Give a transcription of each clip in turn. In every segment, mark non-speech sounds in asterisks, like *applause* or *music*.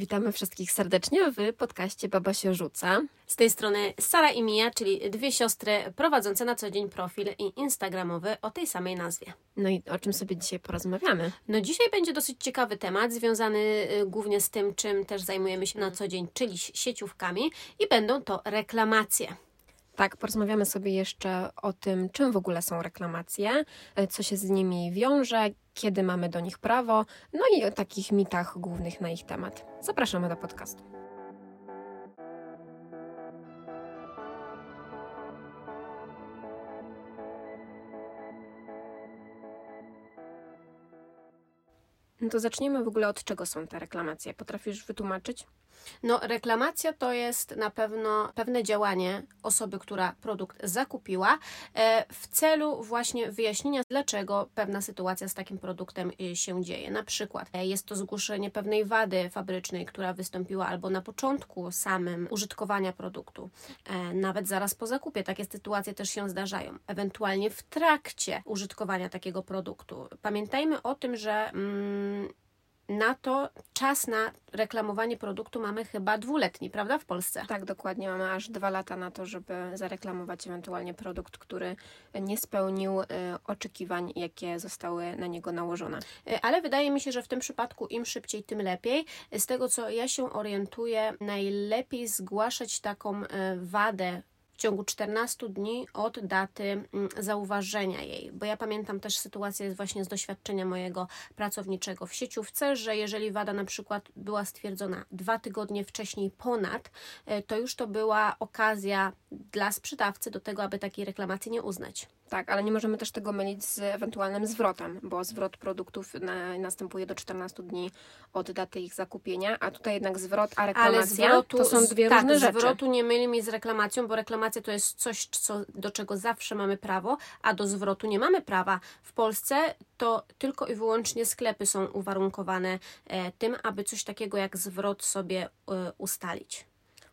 Witamy wszystkich serdecznie w podcaście Baba się rzuca. Z tej strony Sara i Mia, czyli dwie siostry prowadzące na co dzień profil instagramowy o tej samej nazwie. No i o czym sobie dzisiaj porozmawiamy? No dzisiaj będzie dosyć ciekawy temat, związany y, głównie z tym, czym też zajmujemy się na co dzień, czyli sieciówkami i będą to reklamacje. Tak, porozmawiamy sobie jeszcze o tym, czym w ogóle są reklamacje, e, co się z nimi wiąże, kiedy mamy do nich prawo, no i o takich mitach głównych na ich temat. Zapraszamy do podcastu. To zaczniemy w ogóle od czego są te reklamacje. Potrafisz wytłumaczyć? No, reklamacja to jest na pewno pewne działanie osoby, która produkt zakupiła, e, w celu właśnie wyjaśnienia, dlaczego pewna sytuacja z takim produktem e, się dzieje. Na przykład e, jest to zgłoszenie pewnej wady fabrycznej, która wystąpiła albo na początku samym użytkowania produktu, nawet zaraz po zakupie. Takie sytuacje też się zdarzają, ewentualnie w trakcie użytkowania takiego produktu. Pamiętajmy o tym, że. Mm, na to czas na reklamowanie produktu mamy chyba dwuletni, prawda, w Polsce? Tak, dokładnie. Mamy aż dwa lata na to, żeby zareklamować ewentualnie produkt, który nie spełnił y, oczekiwań, jakie zostały na niego nałożone. Y, ale wydaje mi się, że w tym przypadku im szybciej, tym lepiej. Z tego, co ja się orientuję, najlepiej zgłaszać taką y, wadę ciągu 14 dni od daty mm, zauważenia jej. Bo ja pamiętam też sytuację właśnie z doświadczenia mojego pracowniczego w sieciówce, że jeżeli wada na przykład była stwierdzona dwa tygodnie wcześniej ponad, e, to już to była okazja dla sprzedawcy do tego, aby takiej reklamacji nie uznać. Tak, ale nie możemy też tego mylić z ewentualnym zwrotem, bo zwrot produktów na, następuje do 14 dni od daty ich zakupienia, a tutaj jednak zwrot, a reklamacja zwrotu, to są dwie tak, różne rzeczy. zwrotu nie myli mi z reklamacją, bo reklamacja to jest coś, co, do czego zawsze mamy prawo, a do zwrotu nie mamy prawa. W Polsce to tylko i wyłącznie sklepy są uwarunkowane e, tym, aby coś takiego jak zwrot sobie e, ustalić.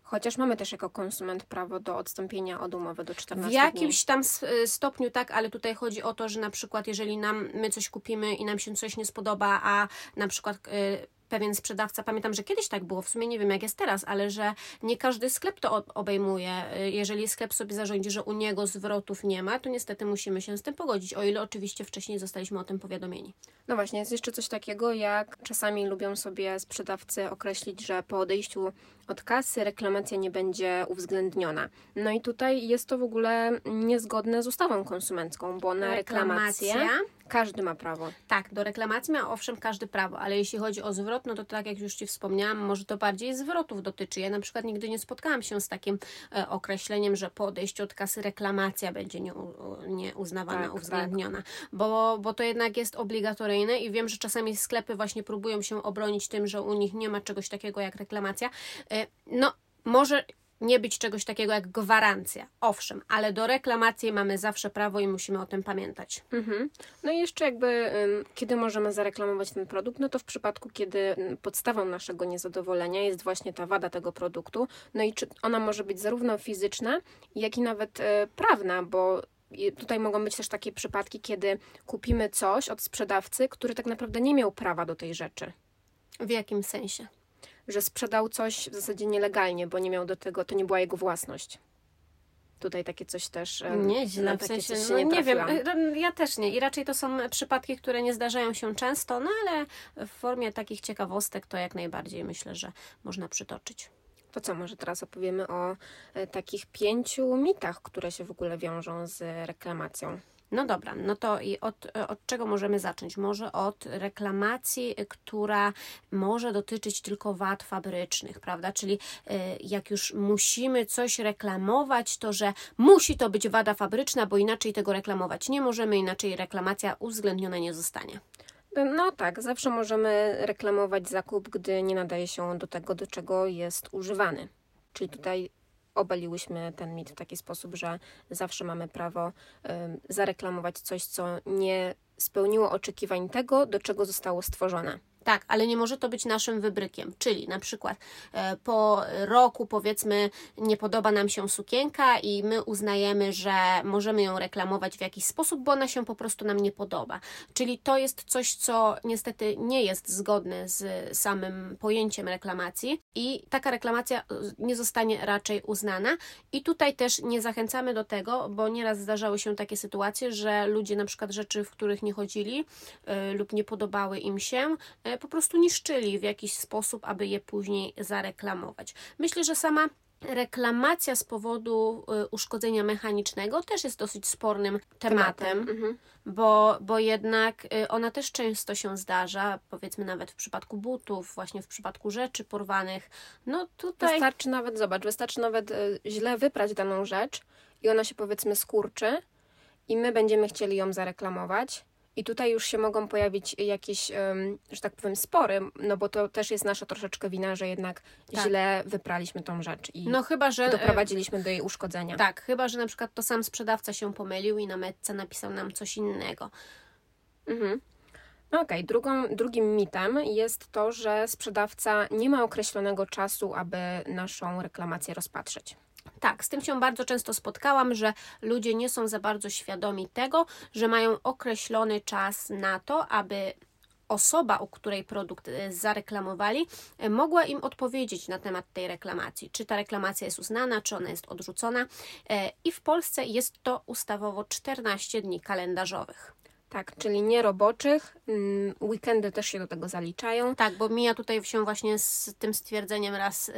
Chociaż mamy też jako konsument prawo do odstąpienia od umowy do 14 W jakimś tam y, stopniu tak, ale tutaj chodzi o to, że na przykład jeżeli nam my coś kupimy i nam się coś nie spodoba, a na przykład y, pewien sprzedawca, pamiętam, że kiedyś tak było, w sumie nie wiem jak jest teraz, ale że nie każdy sklep to obejmuje. Jeżeli sklep sobie zarządzi, że u niego zwrotów nie ma, to niestety musimy się z tym pogodzić, o ile oczywiście wcześniej zostaliśmy o tym powiadomieni. No właśnie, jest jeszcze coś takiego, jak czasami lubią sobie sprzedawcy określić, że po odejściu od kasy reklamacja nie będzie uwzględniona. No i tutaj jest to w ogóle niezgodne z ustawą konsumencką, bo na reklamację każdy ma prawo. Tak, do reklamacji ma owszem każdy prawo, ale jeśli chodzi o zwrot, no to tak jak już Ci wspomniałam, może to bardziej zwrotów dotyczy. Ja na przykład nigdy nie spotkałam się z takim e, określeniem, że po odejściu od kasy reklamacja będzie nie, nie uznawana, tak, uwzględniona, tak. Bo, bo to jednak jest obligatoryjne i wiem, że czasami sklepy właśnie próbują się obronić tym, że u nich nie ma czegoś takiego jak reklamacja. E, no, może nie być czegoś takiego jak gwarancja. Owszem, ale do reklamacji mamy zawsze prawo i musimy o tym pamiętać. Mhm. No i jeszcze jakby, kiedy możemy zareklamować ten produkt? No to w przypadku, kiedy podstawą naszego niezadowolenia jest właśnie ta wada tego produktu. No i czy ona może być zarówno fizyczna, jak i nawet e, prawna, bo tutaj mogą być też takie przypadki, kiedy kupimy coś od sprzedawcy, który tak naprawdę nie miał prawa do tej rzeczy. W jakim sensie? Że sprzedał coś w zasadzie nielegalnie, bo nie miał do tego, to nie była jego własność. Tutaj takie coś też. Nieźle, w sensie, no, nie, nie wiem, y, ja też nie. I raczej to są przypadki, które nie zdarzają się często, no ale w formie takich ciekawostek to jak najbardziej myślę, że można przytoczyć. To co, może teraz opowiemy o e, takich pięciu mitach, które się w ogóle wiążą z reklamacją. No dobra, no to i od, od czego możemy zacząć? Może od reklamacji, która może dotyczyć tylko wad fabrycznych, prawda? Czyli y, jak już musimy coś reklamować, to że musi to być wada fabryczna, bo inaczej tego reklamować nie możemy, inaczej reklamacja uwzględniona nie zostanie. No tak, zawsze możemy reklamować zakup, gdy nie nadaje się do tego, do czego jest używany. Czyli tutaj obaliłyśmy ten mit w taki sposób, że zawsze mamy prawo zareklamować coś, co nie spełniło oczekiwań tego, do czego zostało stworzone. Tak, ale nie może to być naszym wybrykiem. Czyli na przykład e, po roku, powiedzmy, nie podoba nam się sukienka i my uznajemy, że możemy ją reklamować w jakiś sposób, bo ona się po prostu nam nie podoba. Czyli to jest coś, co niestety nie jest zgodne z samym pojęciem reklamacji i taka reklamacja nie zostanie raczej uznana. I tutaj też nie zachęcamy do tego, bo nieraz zdarzały się takie sytuacje, że ludzie na przykład rzeczy, w których nie chodzili y, lub nie podobały im się, po prostu niszczyli w jakiś sposób, aby je później zareklamować. Myślę, że sama reklamacja z powodu y, uszkodzenia mechanicznego też jest dosyć spornym tematem, tematem. Mhm. Bo, bo jednak ona też często się zdarza, powiedzmy nawet w przypadku butów, właśnie w przypadku rzeczy porwanych. No tutaj. Wystarczy nawet, zobacz, wystarczy nawet źle wyprać daną rzecz i ona się powiedzmy skurczy i my będziemy chcieli ją zareklamować. I tutaj już się mogą pojawić jakieś, że tak powiem, spory, no bo to też jest nasza troszeczkę wina, że jednak tak. źle wypraliśmy tą rzecz i no, chyba, że, doprowadziliśmy do jej uszkodzenia. Tak, chyba, że na przykład to sam sprzedawca się pomylił i na metce napisał nam coś innego. Mhm. No okej, okay. drugim mitem jest to, że sprzedawca nie ma określonego czasu, aby naszą reklamację rozpatrzeć. Tak, z tym się bardzo często spotkałam, że ludzie nie są za bardzo świadomi tego, że mają określony czas na to, aby osoba, u której produkt e, zareklamowali, e, mogła im odpowiedzieć na temat tej reklamacji. Czy ta reklamacja jest uznana, czy ona jest odrzucona. E, I w Polsce jest to ustawowo 14 dni kalendarzowych. Tak, czyli nie roboczych. Mm, weekendy też się do tego zaliczają. Tak, bo Mija tutaj się właśnie z tym stwierdzeniem raz y,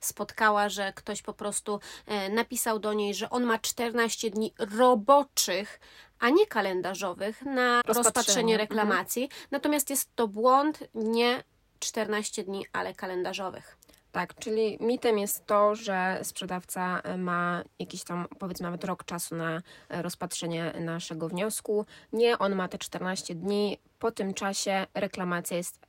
spotkała, że ktoś po prostu y, napisał do niej, że on ma 14 dni roboczych, a nie kalendarzowych na rozpatrzenie, rozpatrzenie mhm. reklamacji. Mhm. Natomiast jest to błąd nie 14 dni, ale kalendarzowych. Tak, czyli mitem jest to, że sprzedawca ma jakiś tam, powiedzmy nawet rok czasu na rozpatrzenie naszego wniosku. Nie, on ma te 14 dni. Po tym czasie reklamacja jest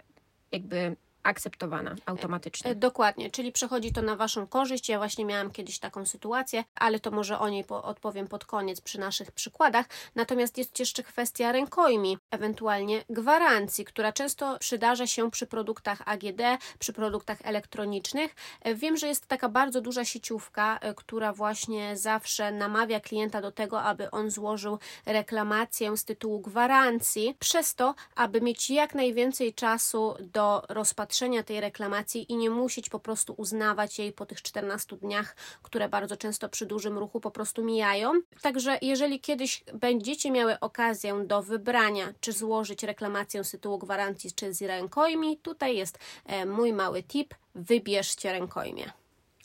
jakby akceptowana automatycznie. E, dokładnie, czyli przechodzi to na Waszą korzyść. Ja właśnie miałam kiedyś taką sytuację, ale to może o niej po, odpowiem pod koniec przy naszych przykładach. Natomiast jest jeszcze kwestia rękojmi, ewentualnie gwarancji, która często przydarza się przy produktach AGD, przy produktach elektronicznych. E, wiem, że jest taka bardzo duża sieciówka, e, która właśnie zawsze namawia klienta do tego, aby on złożył reklamację z tytułu gwarancji, przez to, aby mieć jak najwięcej czasu do rozpatrzenia rozpatrzenia tej reklamacji i nie musieć po prostu uznawać jej po tych 14 dniach, które bardzo często przy dużym ruchu po prostu mijają. Także jeżeli kiedyś będziecie miały okazję do wybrania, czy złożyć reklamację z tytułu gwarancji, czy z rękojmi, tutaj jest e, mój mały tip: wybierzcie rękojmie.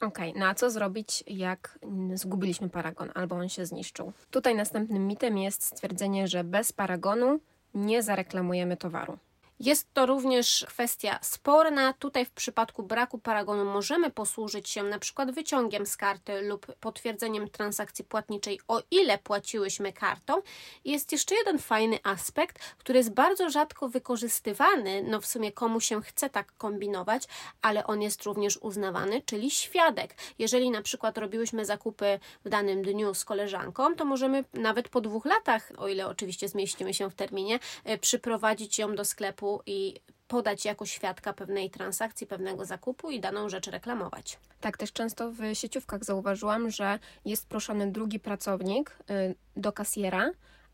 Okej, okay, no co zrobić, jak zgubiliśmy paragon albo on się zniszczył? Tutaj następnym mitem jest stwierdzenie, że bez paragonu nie zareklamujemy towaru. Jest to również kwestia sporna. Tutaj w przypadku braku paragonu możemy posłużyć się na przykład wyciągiem z karty lub potwierdzeniem transakcji płatniczej, o ile płaciłyśmy kartą. Jest jeszcze jeden fajny aspekt, który jest bardzo rzadko wykorzystywany, no w sumie komu się chce tak kombinować, ale on jest również uznawany, czyli świadek. Jeżeli na przykład robiłyśmy zakupy w danym dniu z koleżanką, to możemy nawet po dwóch latach, o ile oczywiście zmieścimy się w terminie, e, przyprowadzić ją do sklepu i podać jako świadka pewnej transakcji, pewnego zakupu i daną rzecz reklamować. Tak, też często w sieciówkach zauważyłam, że jest proszony drugi pracownik y, do kasjera,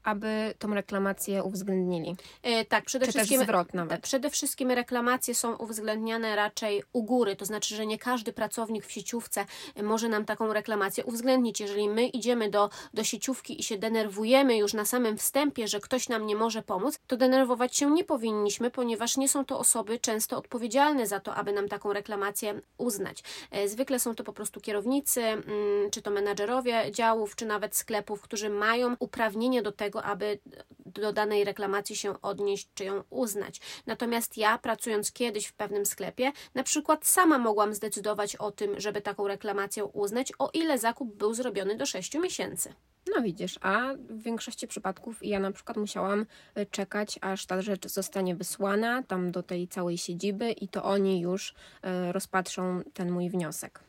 aby tą reklamację uwzględnili. E, tak, przede Czy wszystkim. Zwrot nawet. Przede wszystkim reklamacje są uwzględniane raczej u góry, to znaczy, że nie każdy pracownik w sieciówce może nam taką reklamację uwzględnić. Jeżeli my idziemy do, do sieciówki i się denerwujemy już na samym wstępie, że ktoś nam nie może pomóc, to denerwować się nie powinniśmy, ponieważ nie są to osoby często odpowiedzialne za to, aby nam taką reklamację uznać. E, zwykle są to po prostu kierownicy, mm, czy to menadżerowie działów, czy nawet sklepów, którzy mają uprawnienie do tego, tego, aby do danej reklamacji się odnieść czy ją uznać. Natomiast ja, pracując kiedyś w pewnym sklepie, na przykład sama mogłam zdecydować o tym, żeby taką reklamację uznać, o ile zakup był zrobiony do 6 miesięcy. No widzisz, a w większości przypadków ja na przykład musiałam y, czekać, aż ta rzecz zostanie wysłana tam do tej całej siedziby i to oni już y, rozpatrzą ten mój wniosek.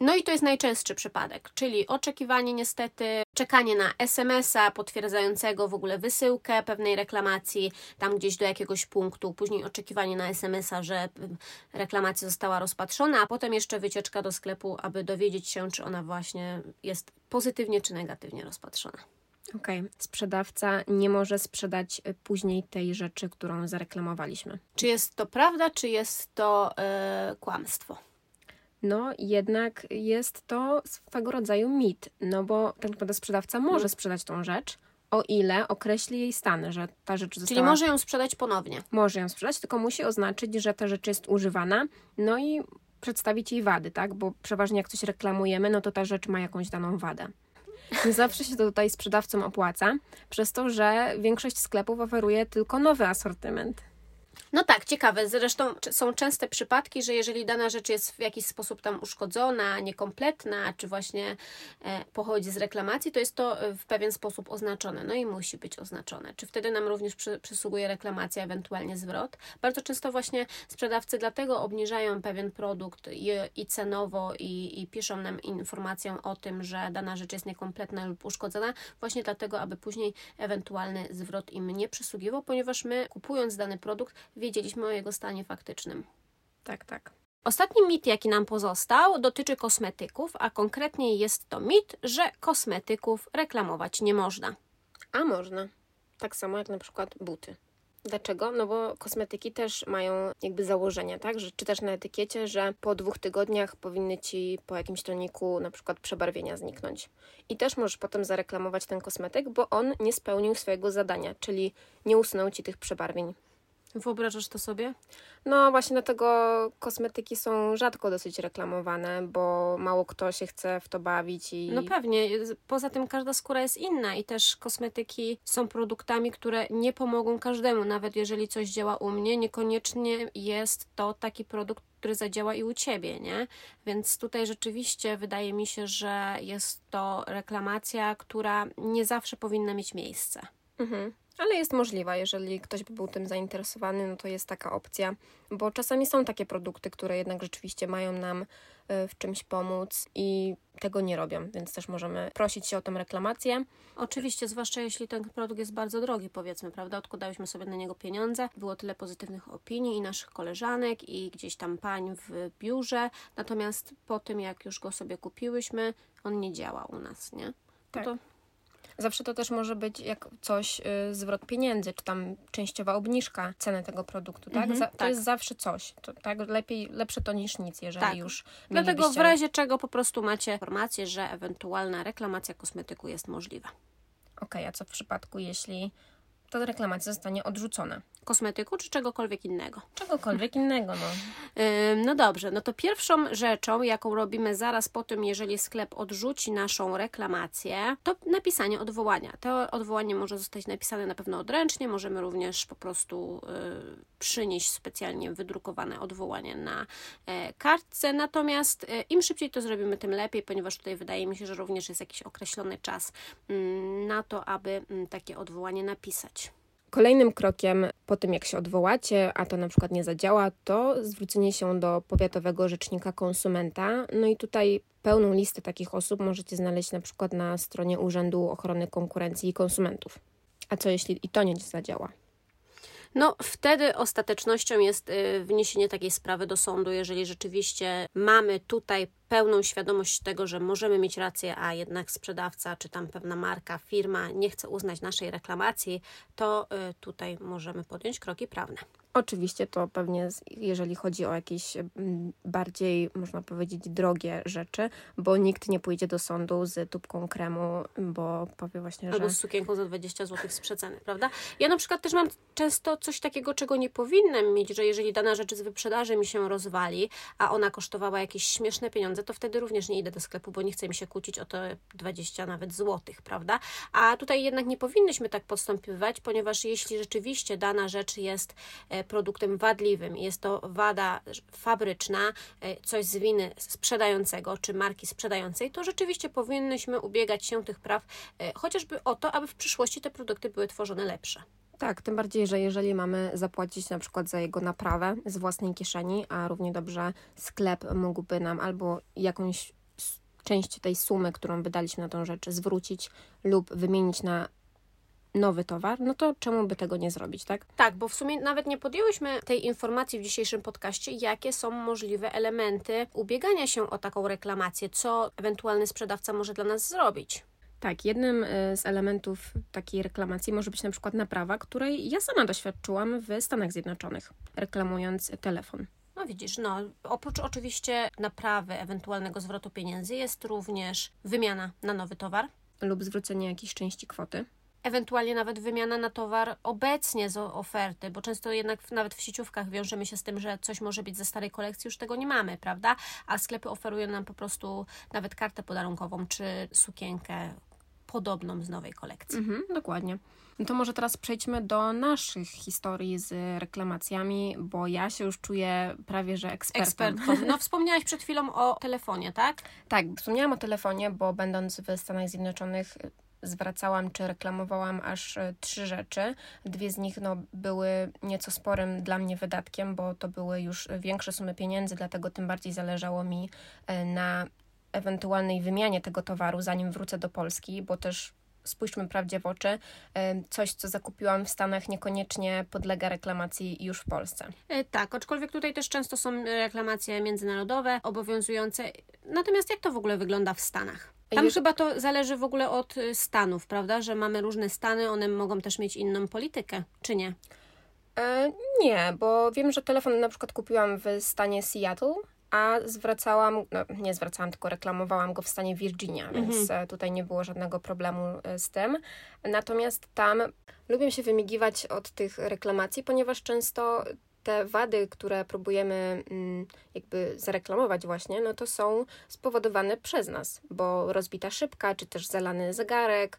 No i to jest najczęstszy przypadek, czyli oczekiwanie niestety, czekanie na SMS-a potwierdzającego w ogóle wysyłkę pewnej reklamacji, tam gdzieś do jakiegoś punktu, później oczekiwanie na SMS-a, że reklamacja została rozpatrzona, a potem jeszcze wycieczka do sklepu, aby dowiedzieć się, czy ona właśnie jest pozytywnie czy negatywnie rozpatrzona. Okej, okay. sprzedawca nie może sprzedać y, później tej rzeczy, którą zareklamowaliśmy. Czy jest to prawda, czy jest to yy, kłamstwo? No, jednak jest to swego rodzaju mit, no bo tak naprawdę sprzedawca może hmm. sprzedać tą rzecz, o ile określi jej stan, że ta rzecz została... Czyli może ją sprzedać ponownie. Może ją sprzedać, tylko musi oznaczyć, że ta rzecz jest używana, no i przedstawić jej wady, tak? Bo przeważnie jak coś reklamujemy, no to ta rzecz ma jakąś daną wadę. Nie zawsze się to tutaj sprzedawcom opłaca, przez to, że większość sklepów oferuje tylko nowy asortyment. No tak, ciekawe. Zresztą są częste przypadki, że jeżeli dana rzecz jest w jakiś sposób tam uszkodzona, niekompletna, czy właśnie e, pochodzi z reklamacji, to jest to e, w pewien sposób oznaczone. No i musi być oznaczone. Czy wtedy nam również przy, przysługuje reklamacja, ewentualnie zwrot? Bardzo często właśnie sprzedawcy dlatego obniżają pewien produkt i, i cenowo, i, i piszą nam informację o tym, że dana rzecz jest niekompletna lub uszkodzona, właśnie dlatego, aby później ewentualny zwrot im nie przysługiwał, ponieważ my kupując dany produkt wiedzieliśmy o jego stanie faktycznym. Tak, tak. Ostatni mit, jaki nam pozostał, dotyczy kosmetyków, a konkretnie jest to mit, że kosmetyków reklamować nie można. A można. Tak samo jak na przykład buty. Dlaczego? No bo kosmetyki też mają jakby założenia, tak? Że czytasz na etykiecie, że po dwóch tygodniach powinny ci po jakimś toniku na przykład przebarwienia zniknąć. I też możesz potem zareklamować ten kosmetyk, bo on nie spełnił swojego zadania, czyli nie usunął ci tych przebarwień. Wyobrażasz to sobie? No właśnie dlatego kosmetyki są rzadko dosyć reklamowane, bo mało kto się chce w to bawić i... No pewnie. Poza tym każda skóra jest inna i też kosmetyki są produktami, które nie pomogą każdemu. Nawet jeżeli coś działa u mnie, niekoniecznie jest to taki produkt, który zadziała i u ciebie, nie? Więc tutaj rzeczywiście wydaje mi się, że jest to reklamacja, która nie zawsze powinna mieć miejsce. Mhm ale jest możliwa, jeżeli ktoś by był tym zainteresowany, no to jest taka opcja, bo czasami są takie produkty, które jednak rzeczywiście mają nam e, w czymś pomóc i tego nie robią, więc też możemy prosić się o tą reklamację. Oczywiście, zwłaszcza jeśli ten produkt jest bardzo drogi, powiedzmy, prawda? Odkładałyśmy sobie na niego pieniądze, było tyle pozytywnych opinii i naszych koleżanek i gdzieś tam pań w biurze, natomiast po tym, jak już go sobie kupiłyśmy, on nie działa u nas, nie? Tak. To Zawsze to też może być jak coś, y, zwrot pieniędzy, czy tam częściowa obniżka ceny tego produktu, tak? Mhm, Za, to tak. jest zawsze coś. To, tak? Lepiej, lepsze to niż nic, jeżeli tak. już Dlatego w razie czego po prostu macie informację, że ewentualna reklamacja kosmetyku jest możliwa. Okej, okay, a co w przypadku, jeśli ta reklamacja zostanie odrzucona? kosmetyku czy czegokolwiek innego? Czegokolwiek innego, no. No dobrze, no to pierwszą rzeczą, jaką robimy zaraz po tym, jeżeli sklep odrzuci naszą reklamację, to napisanie odwołania. To odwołanie może zostać napisane na pewno odręcznie, możemy również po prostu y, przynieść specjalnie wydrukowane odwołanie na e, kartce, natomiast e, im szybciej to zrobimy, tym lepiej, ponieważ tutaj wydaje mi się, że również jest jakiś określony czas mm, na to, aby mm, takie odwołanie napisać. Kolejnym krokiem po tym, jak się odwołacie, a to na przykład nie zadziała, to zwrócenie się do powiatowego rzecznika konsumenta. No i tutaj pełną listę takich osób możecie znaleźć na przykład na stronie Urzędu Ochrony Konkurencji i Konsumentów. A co jeśli i to nie zadziała? No wtedy ostatecznością jest y, wniesienie takiej sprawy do sądu, jeżeli rzeczywiście mamy tutaj pełną świadomość tego, że możemy mieć rację, a jednak sprzedawca czy tam pewna marka, firma nie chce uznać naszej reklamacji, to y, tutaj możemy podjąć kroki prawne. Oczywiście to pewnie, jeżeli chodzi o jakieś mm, bardziej, można powiedzieć, drogie rzeczy, bo nikt nie pójdzie do sądu z tubką kremu, bo powie właśnie, Albo że... z sukienką za 20 zł z przeceny, prawda? Ja na przykład też mam często coś takiego, czego nie powinnam mieć, że jeżeli dana rzecz z wyprzedaży mi się rozwali, a ona kosztowała jakieś śmieszne pieniądze, to wtedy również nie idę do sklepu, bo nie chcę mi się kłócić o te 20 nawet złotych, prawda? A tutaj jednak nie powinnyśmy tak postępować, ponieważ jeśli rzeczywiście dana rzecz jest e, produktem wadliwym, jest to wada fabryczna, e, coś z winy sprzedającego czy marki sprzedającej, to rzeczywiście powinnyśmy ubiegać się tych praw e, chociażby o to, aby w przyszłości te produkty były tworzone lepsze. Tak, tym bardziej, że jeżeli mamy zapłacić na przykład za jego naprawę z własnej kieszeni, a równie dobrze sklep mógłby nam albo jakąś część tej sumy, którą wydaliśmy na tą rzecz, zwrócić lub wymienić na nowy towar, no to czemu by tego nie zrobić, tak? Tak, bo w sumie nawet nie podjęłyśmy tej informacji w dzisiejszym podcaście, jakie są możliwe elementy ubiegania się o taką reklamację, co ewentualny sprzedawca może dla nas zrobić. Tak, jednym y, z elementów takiej reklamacji może być na przykład naprawa, której ja sama doświadczyłam w Stanach Zjednoczonych, reklamując telefon. No widzisz, no oprócz oczywiście naprawy, ewentualnego zwrotu pieniędzy jest również wymiana na nowy towar. Lub zwrócenie jakiejś części kwoty ewentualnie nawet wymiana na towar obecnie z oferty, bo często jednak nawet w sieciówkach wiążemy się z tym, że coś może być ze starej kolekcji, już tego nie mamy, prawda? A sklepy oferują nam po prostu nawet kartę podarunkową czy sukienkę podobną z nowej kolekcji. Mhm, dokładnie. No to może teraz przejdźmy do naszych historii z reklamacjami, bo ja się już czuję prawie że ekspertem. Ekspertką. No wspomniałaś przed chwilą o telefonie, tak? Tak, wspomniałam o telefonie, bo będąc w Stanach Zjednoczonych zwracałam czy reklamowałam aż e, trzy rzeczy. Dwie z nich no, były nieco sporym dla mnie wydatkiem, bo to były już większe sumy pieniędzy, dlatego tym bardziej zależało mi e, na ewentualnej wymianie tego towaru, zanim wrócę do Polski, bo też spójrzmy prawdzie w oczy, e, coś, co zakupiłam w Stanach, niekoniecznie podlega reklamacji już w Polsce. Tak, aczkolwiek tutaj też często są reklamacje międzynarodowe obowiązujące. Natomiast jak to w ogóle wygląda w Stanach? Tam chyba to zależy w ogóle od y, stanów, prawda? Że mamy różne stany, one mogą też mieć inną politykę, czy nie? E, nie, bo wiem, że telefon na przykład kupiłam w stanie Seattle, a zwracałam, no nie zwracałam, tylko reklamowałam go w stanie Virginia, mhm. więc e, tutaj nie było żadnego problemu e, z tym. Natomiast tam lubię się wymigiwać od tych reklamacji, ponieważ często te wady, które próbujemy mm, jakby zareklamować właśnie, no to są spowodowane przez nas, bo rozbita szybka, czy też zalany zegarek,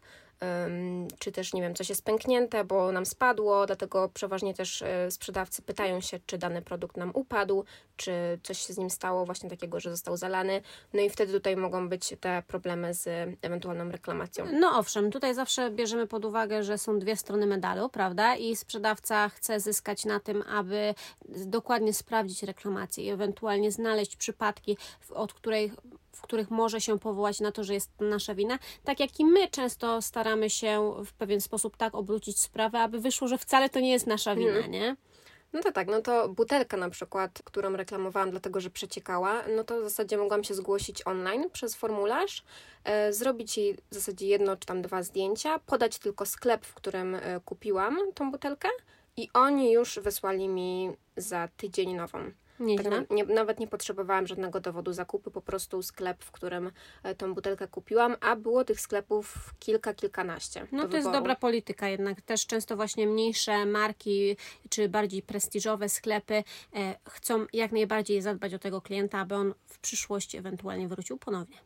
czy też, nie wiem, coś jest pęknięte, bo nam spadło, dlatego przeważnie też e, sprzedawcy pytają się, czy dany produkt nam upadł, czy coś się z nim stało właśnie takiego, że został zalany, no i wtedy tutaj mogą być te problemy z ewentualną reklamacją. No owszem, tutaj zawsze bierzemy pod uwagę, że są dwie strony medalu, prawda, i sprzedawca chce zyskać na tym, aby dokładnie sprawdzić reklamację i ewentualnie znaleźć przypadki, od której w których może się powołać na to, że jest nasza wina, tak jak i my często staramy się w pewien sposób tak obrócić sprawę, aby wyszło, że wcale to nie jest nasza wina, hmm. nie? No to tak, no to butelka na przykład, którą reklamowałam dlatego, że przeciekała, no to w zasadzie mogłam się zgłosić online przez formularz, e, zrobić jej w zasadzie jedno czy tam dwa zdjęcia, podać tylko sklep, w którym e, kupiłam tą butelkę i oni już wysłali mi za tydzień nową. Tak, nie, nawet nie potrzebowałam żadnego dowodu zakupu, po prostu sklep, w którym e, tą butelkę kupiłam, a było tych sklepów kilka, kilkanaście. No to wyboru. jest dobra polityka jednak. Też często właśnie mniejsze marki, czy bardziej prestiżowe sklepy e, chcą jak najbardziej zadbać o tego klienta, aby on w przyszłości ewentualnie wrócił ponownie.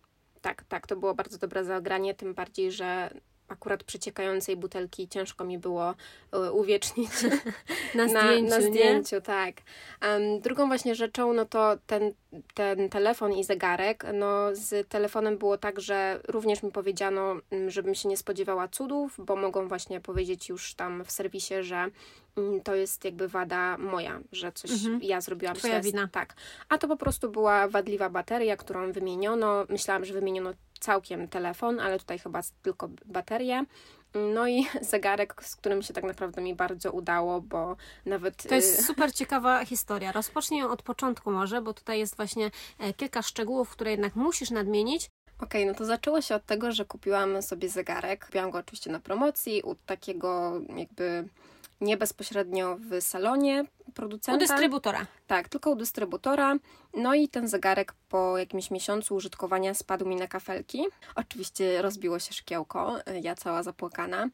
Tak, tak, to było bardzo dobre zagranie, tym bardziej, że akurat przeciekającej butelki ciężko mi było e, uwiecznić *laughs* na zdjęciu. Na, na zdjęciu, tak. Um, drugą właśnie rzeczą, no to ten, ten telefon i zegarek. No z telefonem było tak, że również mi powiedziano, mm, żebym się nie spodziewała cudów, bo mogą właśnie powiedzieć już tam w serwisie, że mm, to jest jakby wada moja, że coś mhm. ja zrobiłam Twoja wina. Tak. A to po prostu była wadliwa bateria, którą wymieniono. Myślałam, że wymieniono całkiem telefon, ale tutaj chyba tylko baterię. No i *laughs* zegarek, z którym się tak naprawdę mi bardzo udało, bo nawet. To jest y, *laughs* super ciekawa historia. Rozpocznij ją od początku, może, bo tutaj jest właśnie e, kilka szczegółów, które jednak musisz nadmienić. Okej, okay, no to zaczęło się od tego, że kupiłam sobie zegarek. Kupiłam go oczywiście na promocji u takiego jakby nie bezpośrednio w salonie producenta. U dystrybutora. Tak, tylko u dystrybutora. No i ten zegarek po jakimś miesiącu użytkowania spadł mi na kafelki. Oczywiście rozbiło się szkiełko, ja cała zapłakana.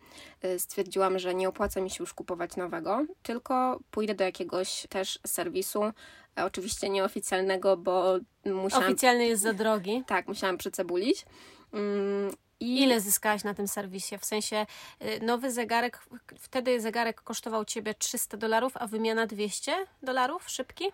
Stwierdziłam, że nie opłaca mi się już kupować nowego, tylko pójdę do jakiegoś też serwisu, oczywiście nieoficjalnego, bo musiałam... Oficjalny jest za drogi. Tak, musiałam przycebulić. I... Ile zyskałaś na tym serwisie? W sensie y, nowy zegarek, wtedy zegarek kosztował ciebie 300 dolarów, a wymiana 200 dolarów? Szybki?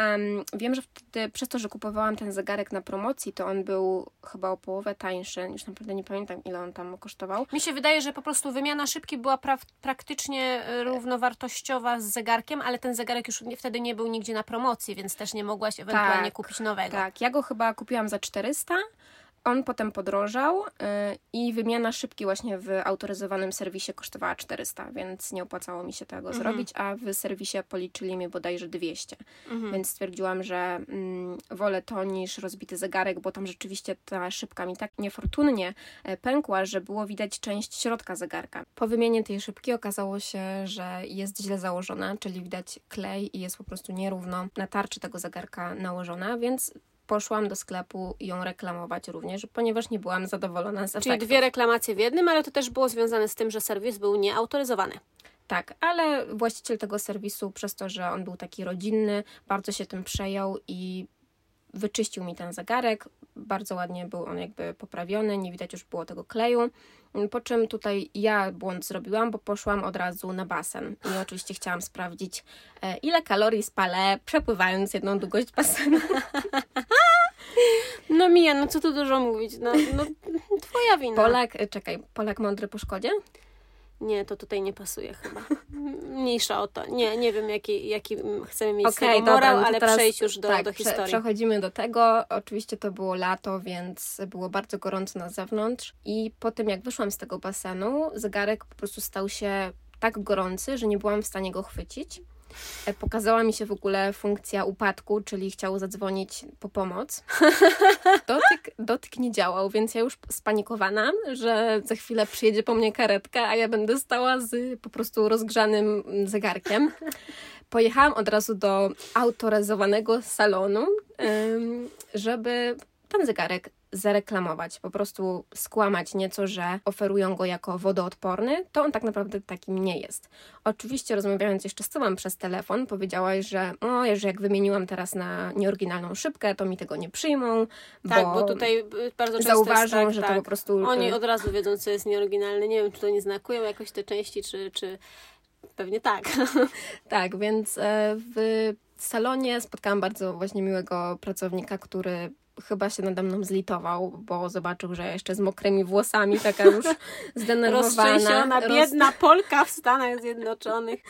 Um, wiem, że wtedy przez to, że kupowałam ten zegarek na promocji, to on był chyba o połowę tańszy. Już naprawdę nie pamiętam, ile on tam kosztował. Mi się wydaje, że po prostu wymiana szybki była pra praktycznie y, równowartościowa z zegarkiem, ale ten zegarek już wtedy nie był nigdzie na promocji, więc też nie mogłaś ewentualnie tak, kupić nowego. Tak, ja go chyba kupiłam za 400 On potem podrożał y, i wymiana szybki właśnie w autoryzowanym serwisie kosztowała 400, więc nie opłacało mi się tego mhm. zrobić, a w serwisie policzyli mi bodajże 200. Mhm. Więc stwierdziłam, że mm, wolę to niż rozbity zegarek, bo tam rzeczywiście ta szybka mi tak niefortunnie e, pękła, że było widać część środka zegarka. Po wymianie tej szybki okazało się, że jest źle założona, czyli widać klej i jest po prostu nierówno na tarczy tego zegarka nałożona, więc poszłam do sklepu ją reklamować również, ponieważ nie byłam zadowolona z Czyli dwie reklamacje w jednym, ale to też było związane z tym, że serwis był nieautoryzowany. Tak, ale właściciel tego serwisu, przez to, że on był taki rodzinny, bardzo się tym przejął i wyczyścił mi ten zegarek. Bardzo ładnie był on jakby poprawiony, nie widać już było tego kleju. Po czym tutaj ja błąd zrobiłam, bo poszłam od razu na basen i oczywiście chciałam sprawdzić, e, ile kalorii spalę, przepływając jedną długość basenu. *laughs* No Mija, no co tu dużo mówić, no, no twoja wina. Polak, e, czekaj, Polak mądry po szkodzie? Nie, to tutaj nie pasuje chyba. *laughs* Mniejsza o to. Nie, nie wiem, jaki, jaki chcemy mieć okay, morał, dobra, no ale teraz, przejść już do, tak, do historii. Przechodzimy do tego. Oczywiście to było lato, więc było bardzo gorąco na zewnątrz. I po tym, jak wyszłam z tego basenu, zegarek po prostu stał się tak gorący, że nie byłam w stanie go chwycić. E, pokazała mi się w ogóle funkcja upadku, czyli chciał zadzwonić po pomoc. *laughs* Dotyk, dotyk nie działał, więc ja już spanikowana, że za chwilę przyjedzie po mnie karetka, a ja będę stała z po prostu rozgrzanym zegarkiem. Pojechałam od razu do autoryzowanego salonu, żeby ten zegarek zareklamować, po prostu skłamać nieco, że oferują go jako wodoodporny, to on tak naprawdę takim nie jest. Oczywiście rozmawiając jeszcze z tobą przez telefon, powiedziałaś, że o, że jak wymieniłam teraz na nieoryginalną szybkę, to mi tego nie przyjmą, tak, bo, bo tutaj bardzo często zauważą, tak, że tak. to po prostu... Oni y, od razu wiedzą, co jest nieoryginalne. Nie wiem, czy to nie znakują jakoś te części, czy, czy... pewnie tak. *laughs* tak, więc e, w salonie spotkałam bardzo właśnie miłego pracownika, który chyba się nade mną zlitował, bo zobaczył, że jeszcze z mokrymi włosami, taka już *laughs* zdenerwowana. Biedna Polka w Stanach Zjednoczonych.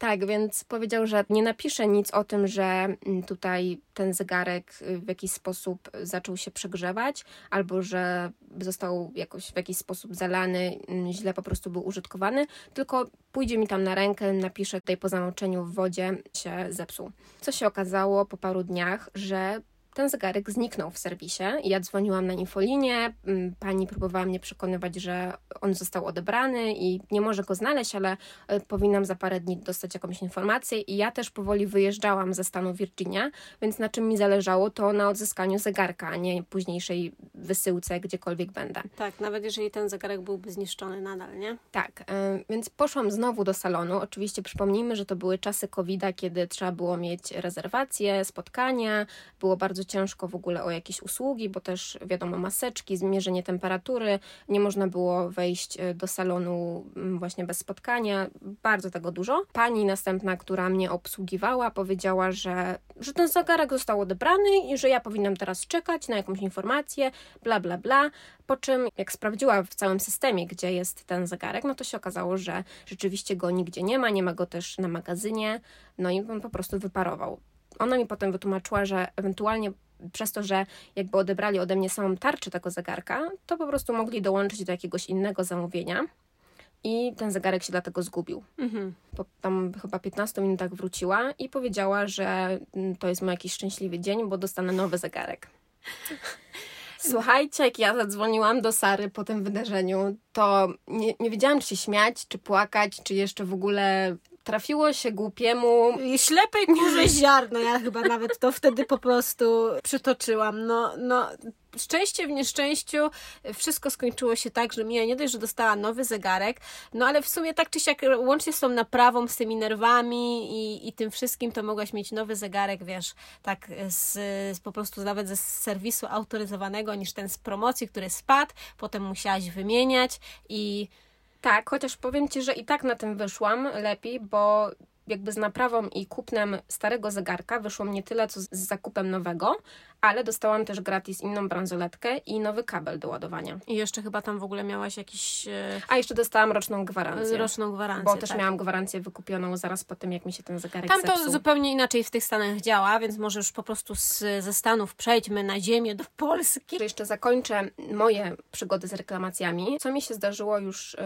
Tak, więc powiedział, że nie napisze nic o tym, że mm, tutaj ten zegarek y, w jakiś sposób zaczął się przegrzewać, albo że został jakoś w jakiś sposób zalany, mm, źle po prostu był użytkowany, tylko pójdzie mi tam na rękę, napisze tutaj po zamoczeniu w wodzie się zepsuł. Co się okazało po paru dniach, że ten zegarek zniknął w serwisie. Ja dzwoniłam na infolinię, mm, pani próbowała mnie przekonywać, że on został odebrany i nie może go znaleźć, ale e, powinnam za parę dni dostać jakąś informację i ja też powoli wyjeżdżałam ze stanu Virginia, więc na czym mi zależało, to na odzyskaniu zegarka, a nie późniejszej wysyłce gdziekolwiek będę. Tak, nawet jeżeli ten zegarek byłby zniszczony nadal, nie? Tak, e, więc poszłam znowu do salonu. Oczywiście przypomnijmy, że to były czasy covid kiedy trzeba było mieć rezerwacje, spotkania, było bardzo ciężko w ogóle o jakieś usługi, bo też wiadomo, maseczki, zmierzenie temperatury, nie można było wejść e, do salonu mm, właśnie bez spotkania, bardzo tego dużo. Pani następna, która mnie obsługiwała, powiedziała, że, że ten zegarek został odebrany i że ja powinnam teraz czekać na jakąś informację, bla, bla, bla. Po czym, jak sprawdziła w całym systemie, gdzie jest ten zegarek, no to się okazało, że rzeczywiście go nigdzie nie ma, nie ma go też na magazynie, no i on po prostu wyparował ona mi potem wytłumaczyła, że ewentualnie przez to, że jakby odebrali ode mnie samą tarczę tego zegarka, to po prostu mogli dołączyć do jakiegoś innego zamówienia. I ten zegarek się dlatego zgubił. Mhm. Po tam chyba 15 minutach wróciła i powiedziała, że mm, to jest mój jakiś szczęśliwy dzień, bo dostanę nowy zegarek. *laughs* Słuchajcie, jak ja zadzwoniłam do Sary po tym wydarzeniu, to nie, nie wiedziałam, czy się śmiać, czy płakać, czy jeszcze w ogóle trafiło się głupiemu. Ślepej kurze *laughs* ziarno, ja chyba nawet to wtedy po prostu przytoczyłam. No, no, szczęście w nieszczęściu wszystko skończyło się tak, że Mia nie dość, że dostała nowy zegarek, no ale w sumie tak czy siak łącznie z tą naprawą, z tymi nerwami i, i tym wszystkim, to mogłaś mieć nowy zegarek, wiesz, tak z, z po prostu nawet ze serwisu autoryzowanego niż ten z promocji, który spadł, potem musiałaś wymieniać i tak, chociaż powiem Ci, że i tak na tym wyszłam lepiej, bo jakby z naprawą i kupnem starego zegarka wyszło mnie tyle, co z zakupem nowego, ale dostałam też gratis inną bransoletkę i nowy kabel do ładowania. I jeszcze chyba tam w ogóle miałaś jakiś... E, A jeszcze dostałam roczną gwarancję. Roczną gwarancję, Bo też tak. miałam gwarancję wykupioną zaraz po tym, jak mi się ten zegarek Tam to zepsuł. zupełnie inaczej w tych Stanach działa, więc może już po prostu z, ze Stanów przejdźmy na ziemię do Polski. Jeszcze zakończę moje przygody z reklamacjami. Co mi się zdarzyło już y,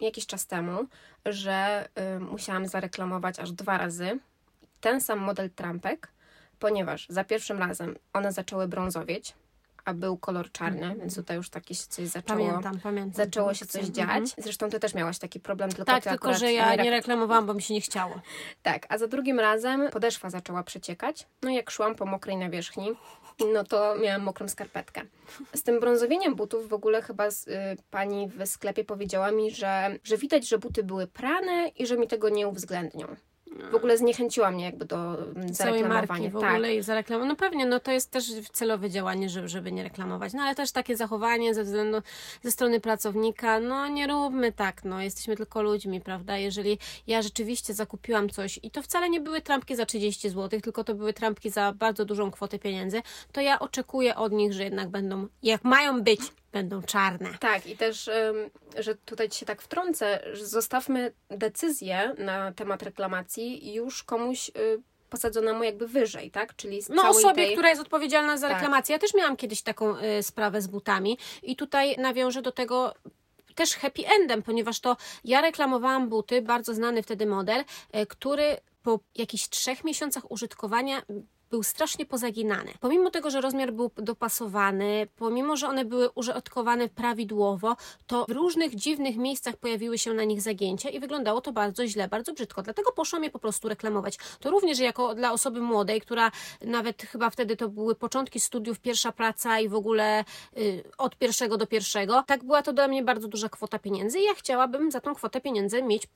jakiś czas temu, że y, musiałam zareklamować aż dwa razy ten sam model trampek, ponieważ za pierwszym razem one zaczęły brązowieć, a był kolor czarny, więc tutaj już takie się coś zaczęło. Pamiętam, pamiętam. Zaczęło się coś dziać. Mhm. Zresztą ty też miałaś taki problem, tylko Tak, ty tylko że ja nie reklamowałam, bo mi się nie chciało. *laughs* Tak, a za drugim razem podeszwa zaczęła przeciekać. No i jak szłam po mokrej nawierzchni, no to miałam mokrą skarpetkę. Z tym brązowieniem butów w ogóle chyba z, y, pani w sklepie powiedziała mi, że, że widać, że buty były prane i że mi tego nie uwzględnią. W ogóle zniechęciła mnie jakby do mm, Całej zareklamowania. marki w tak. ogóle i zareklamować. No pewnie, no to jest też celowe działanie, żeby, żeby nie reklamować. No ale też takie zachowanie ze względu ze strony pracownika, no nie róbmy tak, no jesteśmy tylko ludźmi, prawda? Jeżeli ja rzeczywiście zakupiłam coś i to wcale nie były trampki za 30 zł, tylko to były trampki za bardzo dużą kwotę pieniędzy, to ja oczekuję od nich, że jednak będą, jak mają być, będą czarne. Tak, i też, że tutaj ci się tak wtrącę, że zostawmy decyzję na temat reklamacji już komuś y, posadzonemu jakby wyżej, tak? Czyli No osobie, tej... która jest odpowiedzialna za Tak. reklamację. Ja też miałam kiedyś taką y, sprawę z butami i tutaj nawiążę do tego też happy endem, ponieważ to ja reklamowałam buty, bardzo znany wtedy model, y, który po jakichś trzech miesiącach użytkowania był strasznie pozaginany. Pomimo tego, że rozmiar był dopasowany, pomimo, że one były użytkowane prawidłowo, to w różnych dziwnych miejscach pojawiły się na nich zagięcia i wyglądało to bardzo źle, bardzo brzydko. Dlatego poszłam je po prostu reklamować. To również jako dla osoby młodej, która nawet chyba wtedy to były początki studiów, pierwsza praca i w ogóle y, od pierwszego do pierwszego. Tak była to dla mnie bardzo duża kwota pieniędzy i ja chciałabym za tą kwotę pieniędzy mieć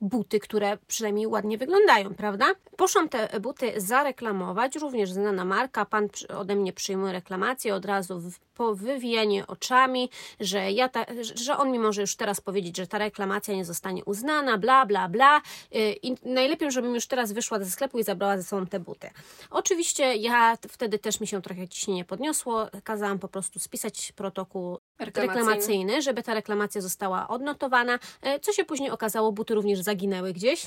buty, które przynajmniej ładnie wyglądają, prawda? Poszłam te buty zareklamować, również znana marka, pan ode mnie przyjmuje reklamację od razu w, po wywijanie oczami, że, ja ta, że on mi może już teraz powiedzieć, że ta reklamacja nie zostanie uznana, bla, bla, bla y, i najlepiej, żebym już teraz wyszła ze sklepu i zabrała ze sobą te buty. Oczywiście ja wtedy też mi się trochę ciśnienie podniosło, kazałam po prostu spisać protokół Reklamacyjny. reklamacyjny, żeby ta reklamacja została odnotowana. E, Co się później okazało, buty również zaginęły gdzieś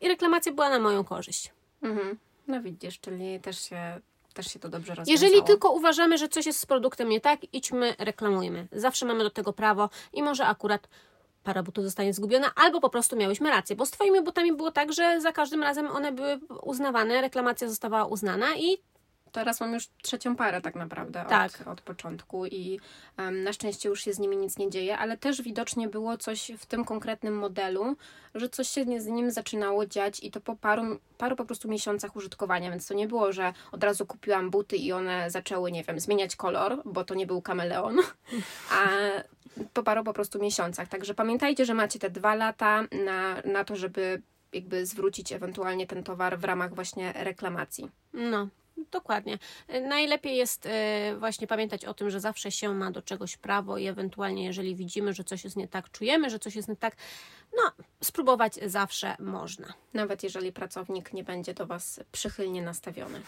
i reklamacja była na moją korzyść. Mhm. No widzisz, czyli też się, też się to dobrze rozwiązało. Jeżeli tylko uważamy, że coś jest z produktem nie tak, idźmy, reklamujmy. Zawsze mamy do tego prawo i może akurat para butów zostanie zgubiona, albo po prostu miałyśmy rację, bo z Twoimi butami było tak, że za każdym razem one były uznawane, reklamacja została uznana i Teraz mam już trzecią parę tak naprawdę Tak. od, od początku i em, na szczęście już się z nimi nic nie dzieje, ale też widocznie było coś w tym konkretnym modelu, że coś się z nim zaczynało dziać i to po paru, paru po prostu miesiącach użytkowania, więc to nie było, że od razu kupiłam buty i one zaczęły, nie wiem, zmieniać kolor, bo to nie był kameleon, *laughs* a po paru po prostu miesiącach. Także pamiętajcie, że macie te dwa lata na, na to, żeby jakby zwrócić ewentualnie ten towar w ramach właśnie reklamacji. No, dokładnie. E, Najlepiej jest e, właśnie pamiętać o tym, że zawsze się ma do czegoś prawo i ewentualnie, jeżeli widzimy, że coś jest nie tak, czujemy, że coś jest nie tak, no, spróbować zawsze można. Nawet jeżeli pracownik nie będzie do Was przychylnie nastawiony.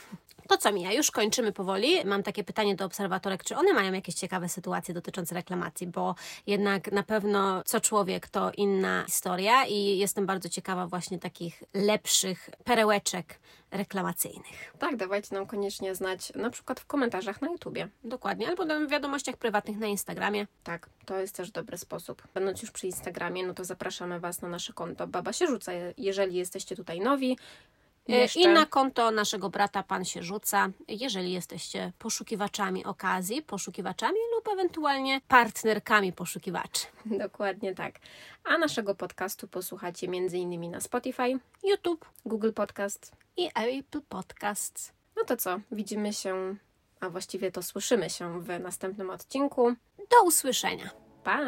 To co Mija, już kończymy powoli. Mam takie pytanie do obserwatorek, czy one mają jakieś ciekawe sytuacje dotyczące reklamacji, bo jednak na pewno co człowiek to inna historia i jestem bardzo ciekawa właśnie takich lepszych perełeczek reklamacyjnych. Tak, dawajcie nam koniecznie znać, na przykład w komentarzach na YouTubie. Dokładnie, albo na wiadomościach prywatnych na Instagramie. Tak, to jest też dobry sposób. Będąc już przy Instagramie, no to zapraszamy Was na nasze konto Baba się rzuca, jeżeli jesteście tutaj nowi. E, Jeszcze... I na konto naszego brata Pan się rzuca, jeżeli jesteście poszukiwaczami okazji, poszukiwaczami lub ewentualnie partnerkami poszukiwaczy. *laughs* Dokładnie tak. A naszego podcastu posłuchacie m.in. na Spotify, YouTube Google Podcast. i Apple Podcasts. No to co, widzimy się, a właściwie to słyszymy się w następnym odcinku. Do usłyszenia. Pa!